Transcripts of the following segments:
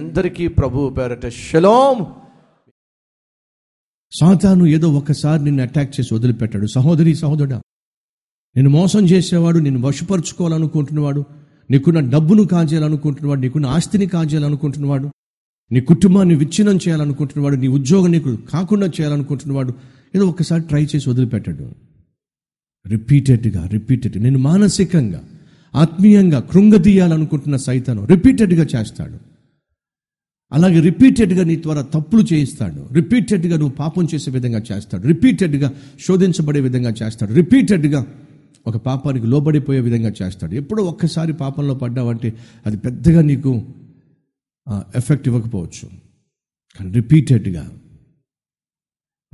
అందరికీ ప్రభు పేరట షలోం. సాతాను ఏదో ఒకసారి నిన్ను అటాక్ చేసి వదిలిపెట్టాడు. సహోదరి సహోదరుడా నేను మోసం చేసేవాడు నేను వశపరుచుకోవాలనుకుంటున్నవాడు నీకున్న డబ్బును కాజేయాలనుకుంటున్నవాడు నీకున్న ఆస్తిని కాజేయాలనుకుంటున్నవాడు నీ కుటుంబాన్ని విచ్ఛిన్నం చేయాలనుకుంటున్నవాడు నీ ఉద్యోగం నీకు కాకుండా చేయాలనుకుంటున్నవాడు ఏదో ఒకసారి ట్రై చేసి వదిలిపెట్టాడు. రిపీటెడ్గా రిపీటెడ్ నేను మానసికంగా ఆత్మీయంగా కృంగదీయాలనుకుంటున్న సైతాను రిపీటెడ్గా చేస్తాడు. అలాగే రిపీటెడ్గా నీ ద్వారా తప్పులు చేయిస్తాడు. రిపీటెడ్గా నువ్వు పాపం చేసే విధంగా చేస్తాడు. రిపీటెడ్గా శోధించబడే విధంగా చేస్తాడు. రిపీటెడ్గా ఒక పాపానికి లోబడిపోయే విధంగా చేస్తాడు. ఎప్పుడో ఒక్కసారి పాపంలో పడ్డావంటే అది పెద్దగా నీకు ఎఫెక్ట్ ఇవ్వకపోవచ్చు. కానీ రిపీటెడ్గా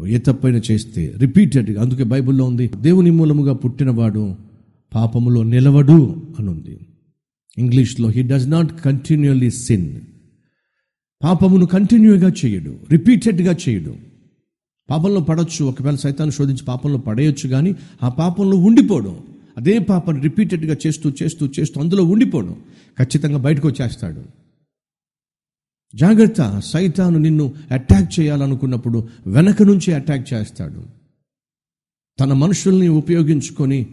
ఏ తప్పైనా చేస్తే రిపీటెడ్గా అందుకే బైబిల్లో ఉంది దేవుని మూలముగా పుట్టినవాడు పాపములో నిలవడు అనుంది. ఇంగ్లీష్లో he does not continuously sin పాపమును కంటిన్యూగా చేయడు రిపీటెడ్గా చేయడు. పాపంలో పడవచ్చు ఒకవేళ సైతాన్ని శోధించి పాపంలో పడేయచ్చు కానీ ఆ పాపంలో ఉండిపోవడం అదే పాపను రిపీటెడ్గా చేస్తూ చేస్తూ చేస్తూ అందులో ఉండిపోవడం ఖచ్చితంగా బయటకు వచ్చేస్తాడు. జాగ్రత్త సైతాను నిన్ను అటాక్ చేయాలనుకున్నప్పుడు వెనక నుంచి అటాక్ చేస్తాడు. తన మనుషుల్ని ఉపయోగించుకొని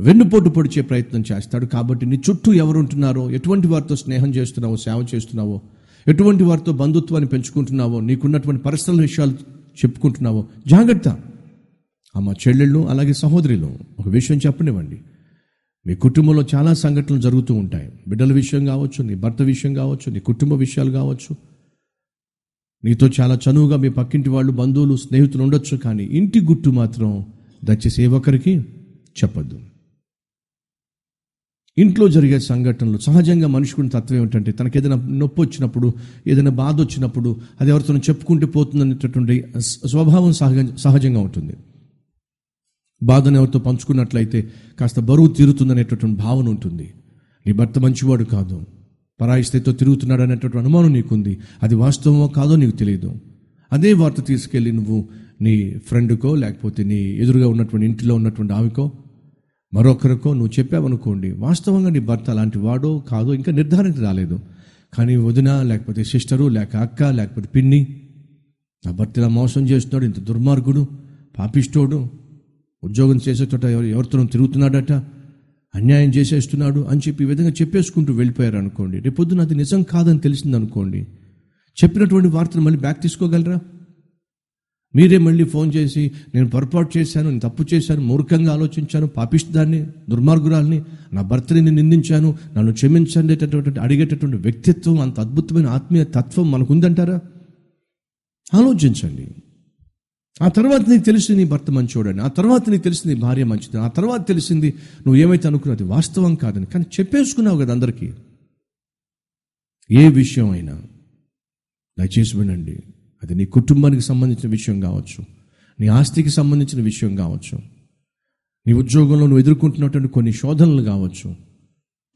వెన్నుపోటు పొడిచే ప్రయత్నం చేస్తాడు. కాబట్టి నీ చుట్టూ ఎవరుంటున్నారో ఎటువంటి వారితో స్నేహం చేస్తున్నావో సేవ చేస్తున్నావో ఎటువంటి వారితో బంధుత్వాన్ని పెంచుకుంటున్నావో నీకున్నటువంటి పర్సనల్ విషయాలు చెప్పుకుంటున్నావో జాగ్రత్త. అమ్మ చెల్లెళ్ళు అలాగే సహోదరులు ఒక విషయం చెప్పనివ్వండి. మీ కుటుంబంలో చాలా సంఘటనలు జరుగుతూ ఉంటాయి. బిడ్డల విషయం కావచ్చు నీ భర్త విషయం కావచ్చు నీ కుటుంబ విషయాలు కావచ్చు. నీతో చాలా చనువుగా మీ పక్కింటి వాళ్ళు బంధువులు స్నేహితులు ఉండొచ్చు కానీ ఇంటి గుట్టు మాత్రం దయచేసి ఏ ఒక్కరికి చెప్పద్దు. ఇంట్లో జరిగే సంఘటనలు. సహజంగా మనుషుకుని తత్వం ఏమిటంటే తనకి ఏదైనా నొప్పి వచ్చినప్పుడు ఏదైనా బాధ వచ్చినప్పుడు అది ఎవరితోనూ చెప్పుకుంటూ పోతుందనేటటువంటి స్వభావం సహజ సహజంగా ఉంటుంది. బాధను ఎవరితో పంచుకున్నట్లయితే కాస్త బరువు తీరుతుందనేటటువంటి భావన ఉంటుంది. నీ భర్త మంచివాడు కాదు. పరాయి స్థితితో తిరుగుతున్నాడు అనేటటువంటి అనుమానం నీకుంది. అది వాస్తవమో కాదో నీకు తెలియదు. అదే వార్త తీసుకెళ్ళి నువ్వు నీ ఫ్రెండ్కో లేకపోతే నీ ఎదురుగా ఉన్నటువంటి ఇంటిలో ఉన్నటువంటి ఆమెకో మరొకరికో నువ్వు చెప్పావనుకోండి వాస్తవంగా నీ భర్త అలాంటి వాడో కాదో ఇంకా నిర్ధారణకు రాలేదు. కానీ వదిన లేకపోతే సిస్టరు లేక అక్క లేకపోతే పిన్ని నా భర్త ఇలా మోసం చేస్తున్నాడు ఇంత దుర్మార్గుడు పాపిష్టోడు ఉద్యోగం చేసేటోట ఎవరు ఎవరితో తిరుగుతున్నాడట అన్యాయం చేసేస్తున్నాడు అని చెప్పి ఈ విధంగా చెప్పేసుకుంటూ వెళ్ళిపోయారు అనుకోండి రేపొద్దున అది నిజం కాదని తెలిసిందనుకోండి చెప్పినటువంటి వార్తను మళ్ళీ బ్యాక్ తీసుకోగలరా? మీరే మళ్ళీ ఫోన్ చేసి నేను పొరపాటు చేశాను నేను తప్పు చేశాను మూర్ఖంగా ఆలోచించాను పాపిస్తాన్ని దుర్మార్గురాల్ని నా భర్తని నిందించాను నన్ను క్షమించండి అడిగేటటువంటి వ్యక్తిత్వం అంత అద్భుతమైన ఆత్మీయ తత్వం మనకుందంటారా? ఆలోచించండి. ఆ తర్వాత నీకు తెలిసింది నీ భర్త మంచోడని ఆ తర్వాత నీకు తెలిసింది నీ భార్య మంచిది ఆ తర్వాత తెలిసింది నువ్వు ఏమైతే అనుకున్నది వాస్తవం కాదని. కానీ చెప్పేసుకున్నావు కదా అందరికీ. ఏ విషయం అయినా దయచేసి వినండి. అది నీ కుటుంబానికి సంబంధించిన విషయం కావచ్చు నీ ఆస్తికి సంబంధించిన విషయం కావచ్చు నీ ఉద్యోగంలో నువ్వు ఎదుర్కొంటున్నటువంటి కొన్ని శోధనలు కావచ్చు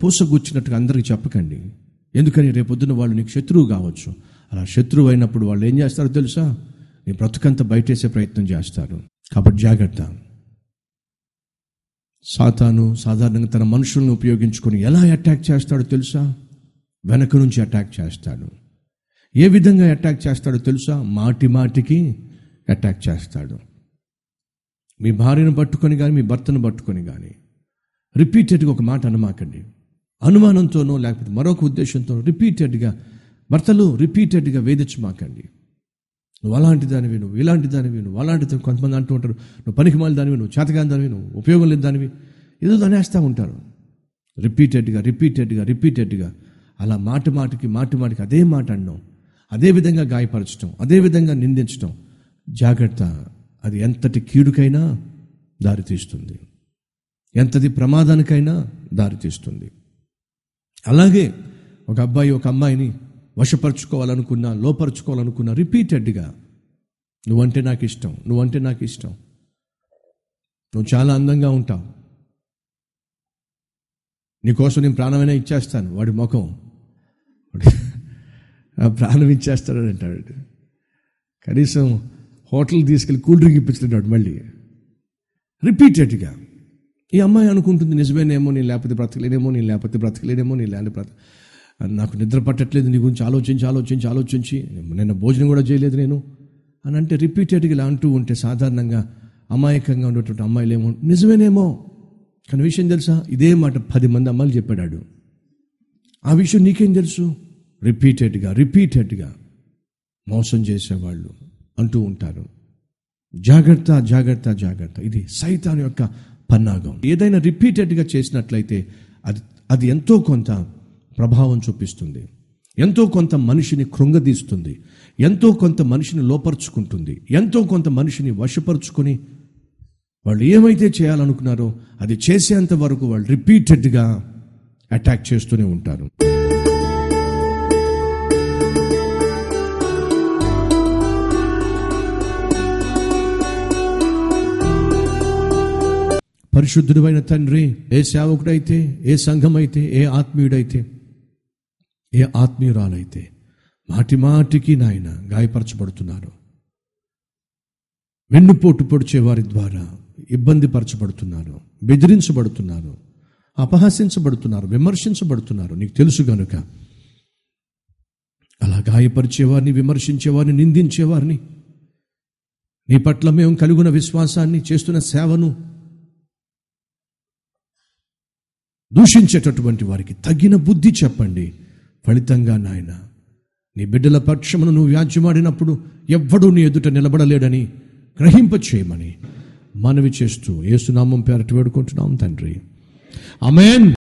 పూసగుచ్చినట్టుగా అందరికీ చెప్పకండి. ఎందుకని రేపొద్దున వాళ్ళు నీకు శత్రువు కావచ్చు. అలా శత్రువు అయినప్పుడు వాళ్ళు ఏం చేస్తారో తెలుసా? నీ బ్రతుకంతా బయటేసే ప్రయత్నం చేస్తారు. కాబట్టి జాగ్రత్త. సాతాను సాధారణంగా తన మనుషులను ఉపయోగించుకొని ఎలా అటాక్ చేస్తాడో తెలుసా? వెనక నుంచి అటాక్ చేస్తాడు. ఏ విధంగా అటాక్ చేస్తాడో తెలుసా? మాటి మాటికి అటాక్ చేస్తాడు. మీ భార్యను పట్టుకొని కానీ మీ భర్తను పట్టుకొని కానీ రిపీటెడ్గా ఒక మాట అనమాకండి. అనుమానంతోనో లేకపోతే మరొక ఉద్దేశంతో రిపీటెడ్గా భర్తలు రిపీటెడ్గా వేధించమాకండి. నువ్వు అలాంటి దానివి నువ్వు ఇలాంటి దానివి నువ్వు అలాంటి కొంతమంది అంటూ ఉంటారు నువ్వు పనికిమాలి దానివి నువ్వు చేతగాని దానివి నువ్వు ఉపయోగం లేని దానివి ఏదో దానేస్తూ ఉంటారు. రిపీటెడ్గా రిపీటెడ్గా రిపీటెడ్గా అలా మాటి మాటికి మాటి మాటికి అదే మాట అనడం అదే విధంగా గాయపరచడం అదే విధంగా నిందించడం జాగ్రత్త. అది ఎంతటి కీడుకైనా దారితీస్తుంది ఎంతది ప్రమాదానికైనా దారితీస్తుంది అలాగే ఒక అబ్బాయి ఒక అమ్మాయిని వశపరుచుకోవాలనుకున్నా లోపరుచుకోవాలనుకున్నా రిపీటెడ్గా నువ్వంటే నాకు ఇష్టం నువ్వంటే నాకు ఇష్టం నువ్వు చాలా అందంగా ఉంటావు. నీకోసం నేను ప్రాణమైనా ఇచ్చేస్తాను. వాడి ముఖం. ప్రాణం ఇచ్చేస్తాడని అంటాడు కనీసం హోటల్ తీసుకెళ్ళి కూల్ డ్రింక్ ఇప్పించుకుంటాడు మళ్ళీ. రిపీటెడ్గా. ఈ అమ్మాయి అనుకుంటుంది నిజమేనేమో నేను లేకపోతే బ్రతకలేనేమో నేను లేకపోతే బ్రతకలేనేమో నేను లేని బ్రత నాకు నిద్ర పట్టట్లేదు నీ గురించి ఆలోచించి ఆలోచించి ఆలోచించి నిన్న భోజనం కూడా చేయలేదు నేను అని అంటే రిపీటెడ్గా ఇలా అంటూ ఉంటే సాధారణంగా అమాయకంగా ఉండేటువంటి అమ్మాయిలు ఏమో నిజమేనేమో. కానీ విషయం తెలుసా? ఇదే మాట పది మంది అమ్మాయిలు చెప్పాడు ఆ విషయం నీకేం తెలుసు? రిపీటెడ్గా రిపీటెడ్గా మోసం చేసేవాళ్ళు అంటూ ఉంటారు. జాగ్రత్త జాగ్రత్త జాగ్రత్త. ఇది సైతాన్ యొక్క పన్నాగం. ఏదైనా రిపీటెడ్గా చేసినట్లయితే అది అది ఎంతో కొంత ప్రభావం చూపిస్తుంది. ఎంతో కొంత మనిషిని కృంగదీస్తుంది. ఎంతో కొంత మనిషిని లోపరుచుకుంటుంది. ఎంతో కొంత మనిషిని వశపరుచుకొని వాళ్ళు ఏమైతే చేయాలనుకున్నారో అది చేసేంత వరకు వాళ్ళు రిపీటెడ్గా అటాక్ చేస్తూనే ఉంటారు. పరిశుద్ధుడైన తండ్రి ఏ సేవకుడైతే ఏ సంఘం అయితే ఏ ఆత్మీయుడైతే ఏ ఆత్మీయురాలైతే మాటి మాటికి నాయన గాయపరచబడుతున్నారు. వెన్నుపోటు పొడిచే వారి ద్వారా ఇబ్బంది పరచబడుతున్నారు బెదిరించబడుతున్నారు అపహాసించబడుతున్నారు విమర్శించబడుతున్నారు. నీకు తెలుసు గనుక అలా గాయపరిచేవారిని విమర్శించేవారిని నిందించేవారిని నీ పట్ల మేము కలుగున విశ్వాసాన్ని చేస్తున్న సేవను దూషించేటటువంటి వారికి తగిన బుద్ధి చెప్పండి. ఫలితంగా నాయన నీ బిడ్డల పక్షమును నువ్వు వ్యాజ్యమాడినప్పుడు ఎవ్వడూ నీ ఎదుట నిలబడలేడని గ్రహింప చేయమని మనవి చేస్తూ ఏసునామం పేరట వేడుకుంటున్నాం తండ్రి. అమేన్